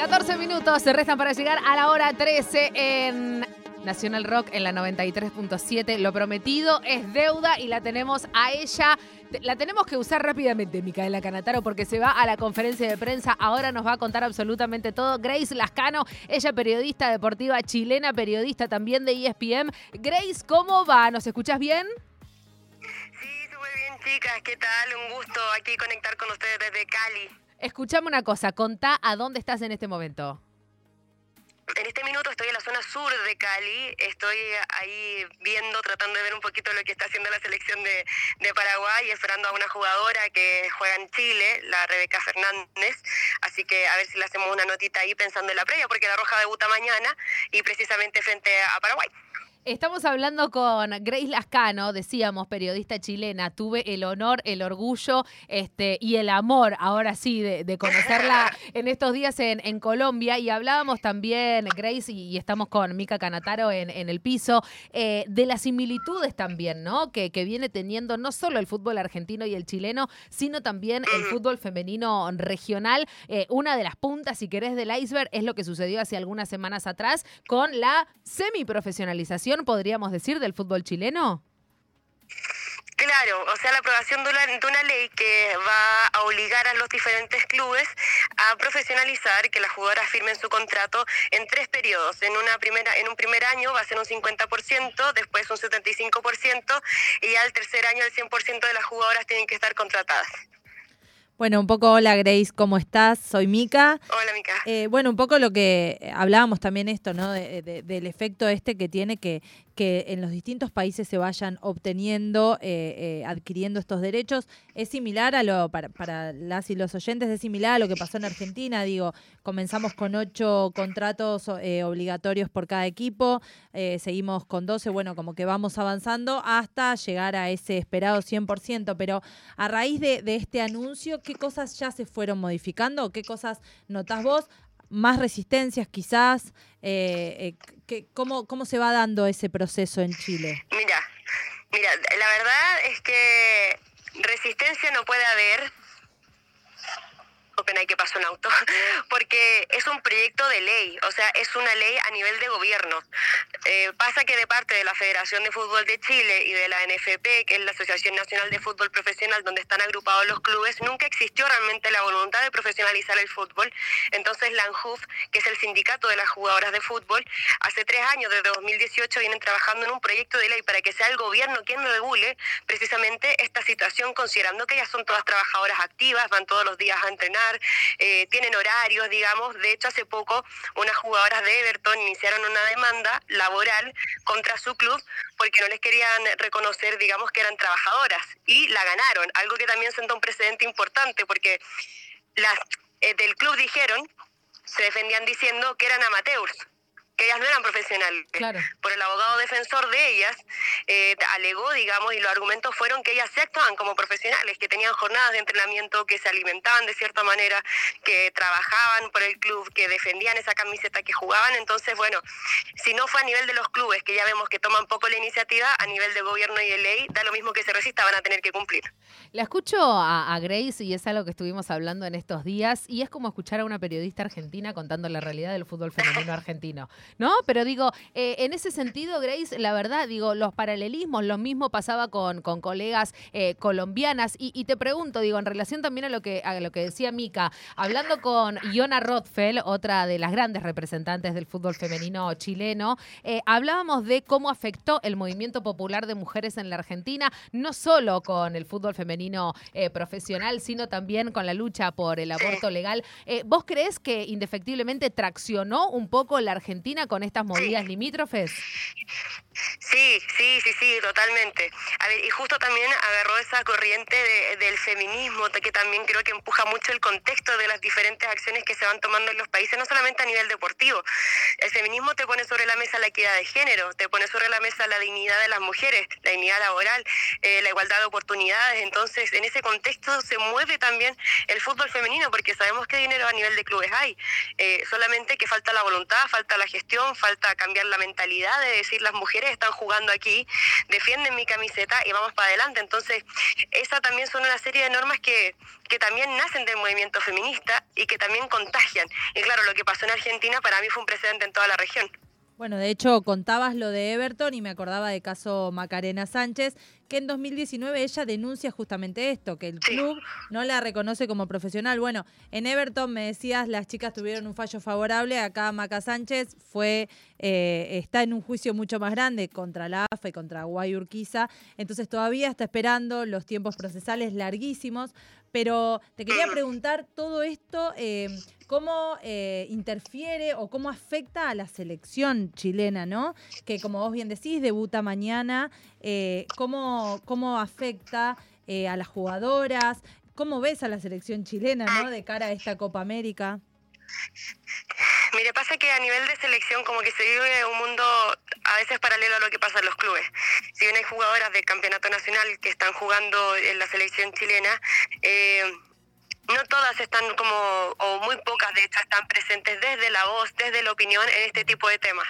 14 minutos se restan para llegar a la hora 13 en Nacional Rock en la 93.7. Lo prometido es deuda y la tenemos a ella. La tenemos que usar rápidamente, Micaela Canataro, porque se va a la conferencia de prensa. Ahora nos va a contar absolutamente todo. Grace Lascano, ella periodista deportiva chilena, periodista también de ESPN. Grace, ¿cómo va? ¿Nos escuchas bien? Sí, súper bien, chicas. ¿Qué tal? Un gusto aquí conectar con ustedes desde Cali. Escuchame una cosa, contá a dónde estás en este momento. En este minuto estoy en la zona sur de Cali, estoy ahí viendo, tratando de ver un poquito lo que está haciendo la selección de, de Paraguay, esperando a una jugadora que juega en Chile, la Rebeca Fernández, así que a ver si le hacemos una notita ahí pensando en la previa, porque la Roja debuta mañana y precisamente frente a Paraguay. Estamos hablando con Grace Lascano, decíamos, periodista chilena. Tuve el honor, el orgullo este, y el amor, ahora sí, de, conocerla en estos días en, Colombia. Y hablábamos también, Grace, y, estamos con Mica Canataro en, el piso, eh, de las similitudes también, ¿no? Que, viene teniendo no solo el fútbol argentino y el chileno, sino también el fútbol femenino regional. Eh, una de las puntas, si querés, del iceberg es lo que sucedió hace algunas semanas atrás con la semiprofesionalización podríamos decir, del fútbol chileno? Claro, o sea, la aprobación de una, ley que va a obligar a los diferentes clubes a profesionalizar, que las jugadoras firmen su contrato en tres periodos. En una primera, en un primer año va a ser un 50%, después un 75% y al tercer año el 100% de las jugadoras tienen que estar contratadas. Bueno, un poco, hola Grace, ¿cómo estás? Soy Mica. Hola Mica. Eh, bueno, un poco lo que hablábamos también esto, ¿no? del efecto este que tiene que, que en los distintos países se vayan obteniendo, eh, eh, adquiriendo estos derechos. Es similar a lo, para, las y los oyentes, es similar a lo que pasó en Argentina. Digo, comenzamos con ocho contratos obligatorios por cada equipo, seguimos con doce, bueno, como que vamos avanzando hasta llegar a ese esperado 100%. Pero a raíz de, de este anuncio, ¿qué cosas ya se fueron modificando? ¿Qué cosas notás vos? ¿Más resistencias quizás? Eh, eh ¿cómo, ¿Cómo se va dando ese proceso en Chile? Mira, mira, la verdad es que resistencia no puede haber pena que pasó un auto, porque es un proyecto de ley, o sea, es una ley a nivel de gobierno. Eh, pasa que de parte de la Federación de Fútbol de Chile y de la NFP, que es la Asociación Nacional de Fútbol Profesional, donde están agrupados los clubes, nunca existió realmente la voluntad de profesionalizar el fútbol. Entonces la ANJUF, que es el sindicato de las jugadoras de fútbol, hace tres años, desde 2018, vienen trabajando en un proyecto de ley para que sea el gobierno quien regule precisamente esta situación, considerando que ellas son todas trabajadoras activas, van todos los días a entrenar, eh, tienen horarios, digamos. De hecho, hace poco unas jugadoras de Everton iniciaron una demanda laboral contra su club porque no les querían reconocer, digamos, que eran trabajadoras y la ganaron, algo que también sentó un precedente importante porque las eh, del club dijeron, se defendían diciendo que eran amateurs que ellas no eran profesionales. Por el abogado defensor de ellas, eh, alegó, digamos, y los argumentos fueron que ellas se actuaban como profesionales, que tenían jornadas de entrenamiento, que se alimentaban de cierta manera, que trabajaban por el club, que defendían esa camiseta que jugaban. Entonces, bueno, si no fue a nivel de los clubes, que ya vemos que toman poco la iniciativa, a nivel de gobierno y de ley, da lo mismo que se resista, van a tener que cumplir. La escucho a, Grace y es algo que estuvimos hablando en estos días y es como escuchar a una periodista argentina contando la realidad del fútbol femenino argentino. ¿No? Pero digo, eh, en ese sentido, Grace, la verdad, digo, los paralelismos, lo mismo pasaba con, con colegas eh, colombianas. Y, te pregunto, digo, en relación también a lo que, a lo que decía Mica, hablando con Iona Rothfeld, otra de las grandes representantes del fútbol femenino chileno, eh, hablábamos de cómo afectó el movimiento popular de mujeres en la Argentina, no solo con el fútbol femenino profesional, sino también con la lucha por el aborto legal. ¿Vos crees que indefectiblemente traccionó un poco la Argentina con estas movidas limítrofes? Sí, sí, sí, sí, totalmente. A ver, y justo también agarró esa corriente del feminismo, que también creo que empuja mucho el contexto de las diferentes acciones que se van tomando en los países, no solamente a nivel deportivo. El feminismo te pone sobre la mesa la equidad de género, te pone sobre la mesa la dignidad de las mujeres, la dignidad laboral, eh, la igualdad de oportunidades. Entonces, en ese contexto se mueve también el fútbol femenino, porque sabemos que dinero a nivel de clubes hay, eh, solamente que falta la voluntad, falta la gestión, falta cambiar la mentalidad de decir las mujeres están jugando aquí, defienden mi camiseta y vamos para adelante. Entonces, esa también son una serie de normas que, que también nacen del movimiento feminista y que también contagian. Y claro, lo que pasó en Argentina para mí fue un precedente en toda la región. Bueno, de hecho, contabas lo de Everton y me acordaba del caso Macarena Sánchez, que en 2019 ella denuncia justamente esto, que el club no la reconoce como profesional. Bueno, en Everton me decías, las chicas tuvieron un fallo favorable, acá Maca Sánchez fue, eh, está en un juicio mucho más grande contra la AFA y contra Guay Urquiza, entonces todavía está esperando los tiempos procesales larguísimos, pero te quería preguntar todo esto, eh, cómo eh, interfiere o cómo afecta a la selección chilena, ¿no? Que como vos bien decís, debuta mañana. Eh, ¿cómo, ¿Cómo afecta a las jugadoras? ¿Cómo ves a la selección chilena, ¿no? De cara a esta Copa América. Mire, pasa que a nivel de selección como que se vive un mundo a veces paralelo a lo que pasa en los clubes. Si bien hay jugadoras del campeonato nacional que están jugando en la selección chilena, eh, no todas están como, o muy pocas de estas están presentes desde la voz, desde la opinión en este tipo de temas.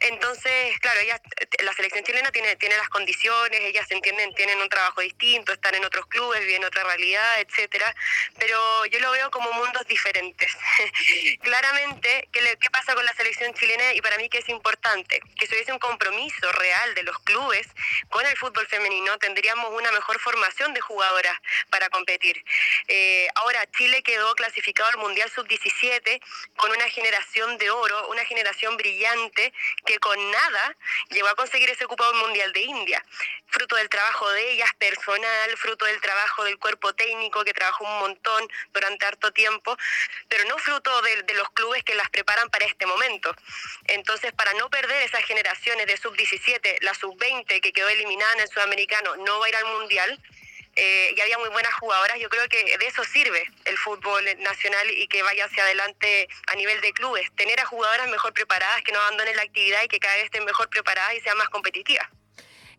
Entonces, claro, ellas, la selección chilena tiene, tiene las condiciones, ellas entienden, tienen un trabajo distinto, están en otros clubes, viven otra realidad, etcétera, pero yo lo veo como mundos diferentes. Claramente, ¿qué, ¿qué pasa con la selección chilena? Y para mí que es importante, que si hubiese un compromiso real de los clubes con el fútbol femenino, tendríamos una mejor formación de jugadoras para competir. Eh, Ahora, Chile quedó clasificado al Mundial Sub-17 con una generación de oro, una generación brillante que con nada llegó a conseguir ese ocupado Mundial de India. Fruto del trabajo de ellas personal, fruto del trabajo del cuerpo técnico que trabajó un montón durante harto tiempo, pero no fruto de, de los clubes que las preparan para este momento. Entonces, para no perder esas generaciones de Sub-17, la Sub-20 que quedó eliminada en el Sudamericano no va a ir al Mundial, eh, y había muy buenas jugadoras. Yo creo que de eso sirve el fútbol nacional y que vaya hacia adelante a nivel de clubes. Tener a jugadoras mejor preparadas, que no abandonen la actividad y que cada vez estén mejor preparadas y sean más competitivas.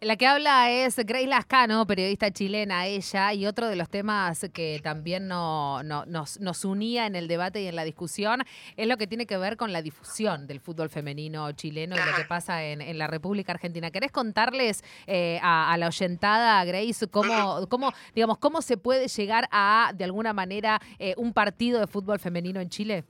La que habla es Grace Lascano, periodista chilena, ella, y otro de los temas que también no, nos, nos, unía en el debate y en la discusión es lo que tiene que ver con la difusión del fútbol femenino chileno y lo que pasa en, la República Argentina. ¿Querés contarles eh, a, la oyentada, Grace, cómo, cómo, digamos, cómo se puede llegar a, de alguna manera, eh, un partido de fútbol femenino en Chile?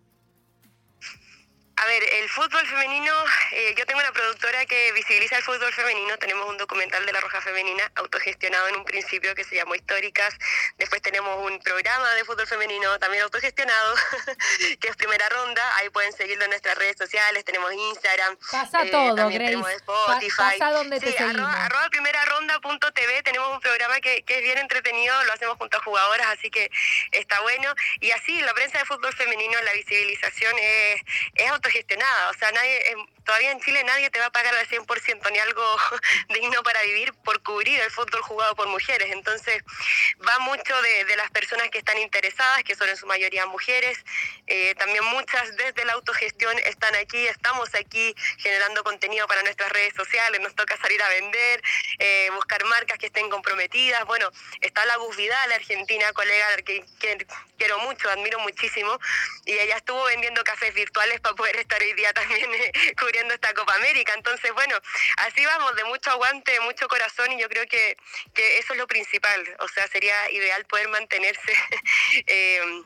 A ver, el fútbol femenino, eh, yo tengo una productora que visibiliza el fútbol femenino, tenemos un documental de la Roja Femenina autogestionado en un principio que se llamó Históricas, después tenemos un programa de fútbol femenino también autogestionado, que es Primera Ronda, ahí pueden seguirlo en nuestras redes sociales, tenemos Instagram. Pasa eh, todo, Grace. Spotify. pasa donde te seguimos. Arroba, primera ronda.tv, tenemos un programa que, que es bien entretenido, lo hacemos junto a jugadoras, así que está bueno. Y así, la prensa de fútbol femenino, la visibilización es, es gestionada. O sea, nadie, em, todavía en Chile nadie te va a pagar al 100% ni algo digno para vivir por cubrir el fútbol jugado por mujeres. Entonces, va mucho de, las personas que están interesadas, que son en su mayoría mujeres. Eh, también muchas desde la autogestión están aquí, estamos aquí generando contenido para nuestras redes sociales. Nos toca salir a vender, eh, buscar marcas que estén comprometidas. Bueno, está la Gus Vidal, argentina, colega que, quiero mucho, admiro muchísimo. Y ella estuvo vendiendo cafés virtuales para poder estar hoy día también eh, cubriendo esta Copa América. Entonces, bueno, así vamos, de mucho aguante, de mucho corazón y yo creo que, que eso es lo principal. O sea, sería ideal poder mantenerse. eh,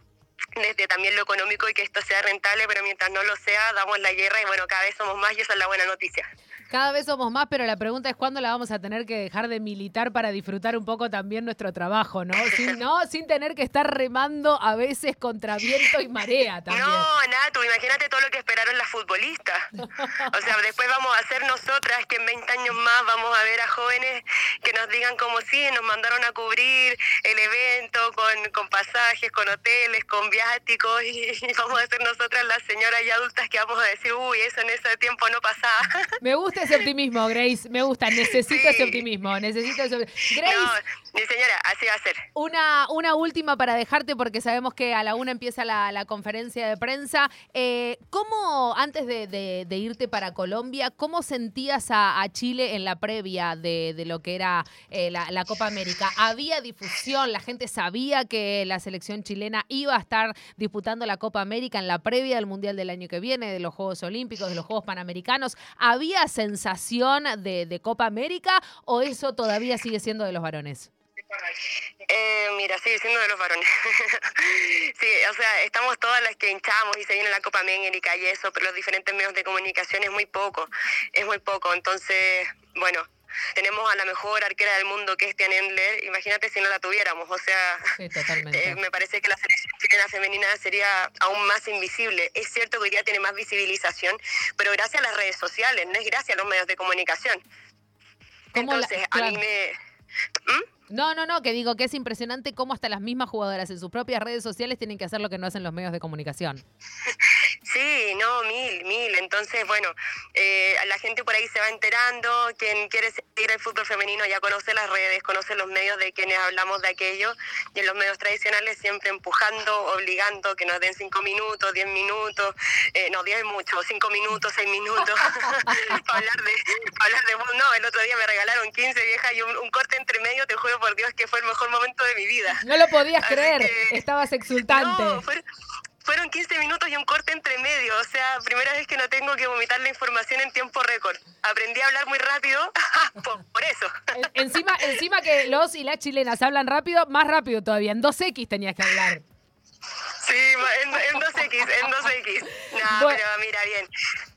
desde también lo económico y que esto sea rentable, pero mientras no lo sea, damos la guerra y bueno, cada vez somos más y esa es la buena noticia. Cada vez somos más, pero la pregunta es cuándo la vamos a tener que dejar de militar para disfrutar un poco también nuestro trabajo, ¿no? Sin, ¿no? Sin tener que estar remando a veces contra viento y marea también. No, Nato, imagínate todo lo que esperaron las futbolistas. O sea, después vamos a ser nosotras que en 20 años más vamos a ver a jóvenes que nos digan como sí, nos mandaron a cubrir el evento con, con pasajes, con hoteles, con viáticos y, vamos a ser nosotras las señoras y adultas que vamos a decir, uy, eso en ese tiempo no pasaba. Me gusta ese optimismo, Grace. Me gusta. Necesito ese optimismo. Necesito ese Grace. mi señora, así va a ser. Una, una última para dejarte, porque sabemos que a la una empieza la, conferencia de prensa. Eh, ¿Cómo, antes de, irte para Colombia, cómo sentías a, Chile en la previa de, lo que era eh, la, Copa América? ¿Había difusión? ¿La gente sabía que la selección chilena iba a estar disputando la Copa América en la previa del Mundial del año que viene, de los Juegos Olímpicos, de los Juegos Panamericanos? ¿Había sensación sensación de, de Copa América o eso todavía sigue siendo de los varones? Eh, mira, sigue siendo de los varones. sí, o sea, estamos todas las que hinchamos y se viene la Copa América y eso, pero los diferentes medios de comunicación es muy poco, es muy poco. Entonces, bueno, tenemos a la mejor arquera del mundo que es Tian Endler, imagínate si no la tuviéramos, o sea, Sí, eh, me parece que la selección chilena femenina sería aún más invisible. Es cierto que hoy día tiene más visibilización, pero gracias a las redes sociales, no es gracias a los medios de comunicación. ¿Cómo la- Entonces, a mí claro. me... ¿Mm? No, no, no, que digo que es impresionante cómo hasta las mismas jugadoras en sus propias redes sociales tienen que hacer lo que no hacen los medios de comunicación. Sí, no, mil, mil. Entonces, bueno, eh, la gente por ahí se va enterando. Quien quiere seguir el fútbol femenino ya conoce las redes, conoce los medios de quienes hablamos de aquello. Y en los medios tradicionales siempre empujando, obligando que nos den cinco minutos, diez minutos. Eh, no, diez es mucho, cinco minutos, seis minutos. para hablar de, para hablar de. No, el otro día me regalaron 15 viejas y un, un corte entre medio. Te juro por Dios que fue el mejor momento de mi vida. No lo podías Así creer, que- estabas exultante. No, fueron 15 minutos y un corte entre medio. O sea, primera vez que no tengo que vomitar la información en tiempo récord. Aprendí a hablar muy rápido por, por eso. En- encima, encima que los y las chilenas hablan rápido, más rápido todavía. En 2X tenías que hablar. Sí, en, en 2X, en 2X. No, Bueno. pero mira, bien.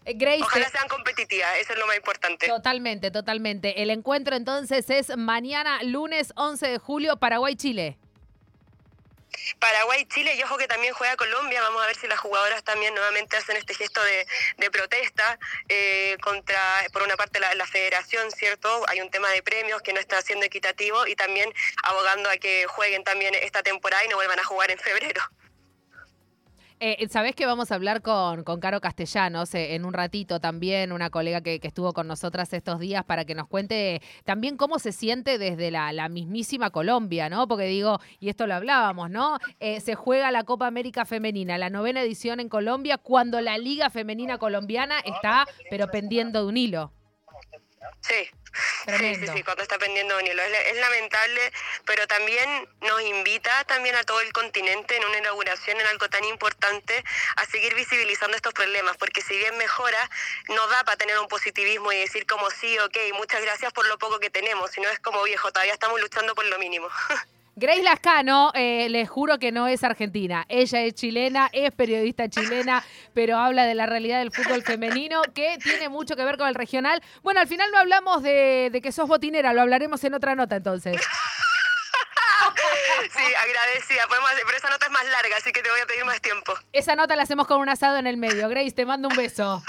Eh, Grace, Ojalá te- sean competitivas, eso es lo más importante. totalmente, totalmente. El encuentro entonces es mañana, lunes 11 de julio, Paraguay-Chile. Paraguay, Chile y ojo que también juega Colombia. Vamos a ver si las jugadoras también nuevamente hacen este gesto de, de protesta eh, contra, por una parte, la, la federación, ¿cierto? Hay un tema de premios que no está siendo equitativo y también abogando a que jueguen también esta temporada y no vuelvan a jugar en febrero. Eh, que vamos a hablar con, con Caro Castellanos eh, en un ratito también, una colega que, estuvo con nosotras estos días para que nos cuente también cómo se siente desde la, la mismísima Colombia, ¿no? Porque digo, y esto lo hablábamos, ¿no? Eh, se juega la Copa América Femenina, la novena edición en Colombia, cuando la Liga Femenina Colombiana está, pero pendiendo de un hilo. Sí. Sí, sí, sí, cuando está pendiendo un hilo. Es, es lamentable, pero también nos invita también a todo el continente en una inauguración en algo tan importante a seguir visibilizando estos problemas, porque si bien mejora, no da para tener un positivismo y decir como sí, ok, muchas gracias por lo poco que tenemos, sino es como viejo, todavía estamos luchando por lo mínimo. Grace Lascano, eh, les juro que no es argentina. Ella es chilena, es periodista chilena, pero habla de la realidad del fútbol femenino que tiene mucho que ver con el regional. Bueno, al final no hablamos de, de que sos botinera, lo hablaremos en otra nota entonces. sí, agradecida, podemos hacer, pero esa nota es más larga, así que te voy a pedir más tiempo. Esa nota la hacemos con un asado en el medio. Grace, te mando un beso.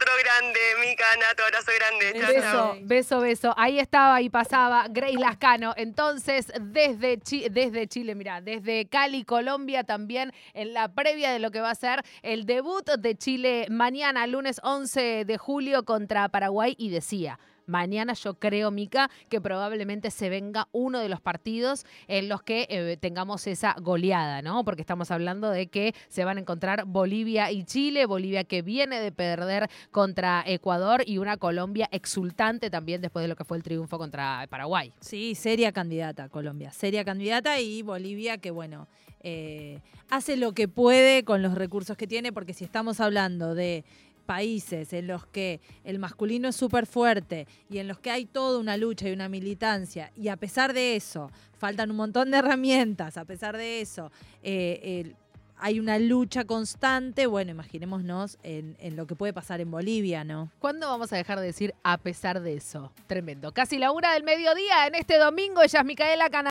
Otro grande, Mica, Nato, abrazo grande. Chao, chao. Beso, beso, beso. Ahí estaba y pasaba Grace Lascano. Entonces, desde, Chi- desde Chile, mira, desde Cali, Colombia, también en la previa de lo que va a ser el debut de Chile mañana, lunes 11 de julio contra Paraguay. Y decía, mañana yo creo, Mica, que probablemente se venga uno de los partidos en los que eh, tengamos esa goleada, ¿no? Porque estamos hablando de que se van a encontrar Bolivia y Chile, Bolivia que viene de perder contra Ecuador y una Colombia exultante también después de lo que fue el triunfo contra Paraguay. Sí, seria candidata Colombia, seria candidata y Bolivia que bueno, eh, hace lo que puede con los recursos que tiene, porque si estamos hablando de países en los que el masculino es súper fuerte y en los que hay toda una lucha y una militancia, y a pesar de eso, faltan un montón de herramientas, a pesar de eso, eh, hay una lucha constante, bueno, imaginémonos en, lo que puede pasar en Bolivia, ¿no? ¿Cuándo vamos a dejar de decir a pesar de eso? Tremendo. Casi la una del mediodía en este domingo. Ella es Micaela Cana.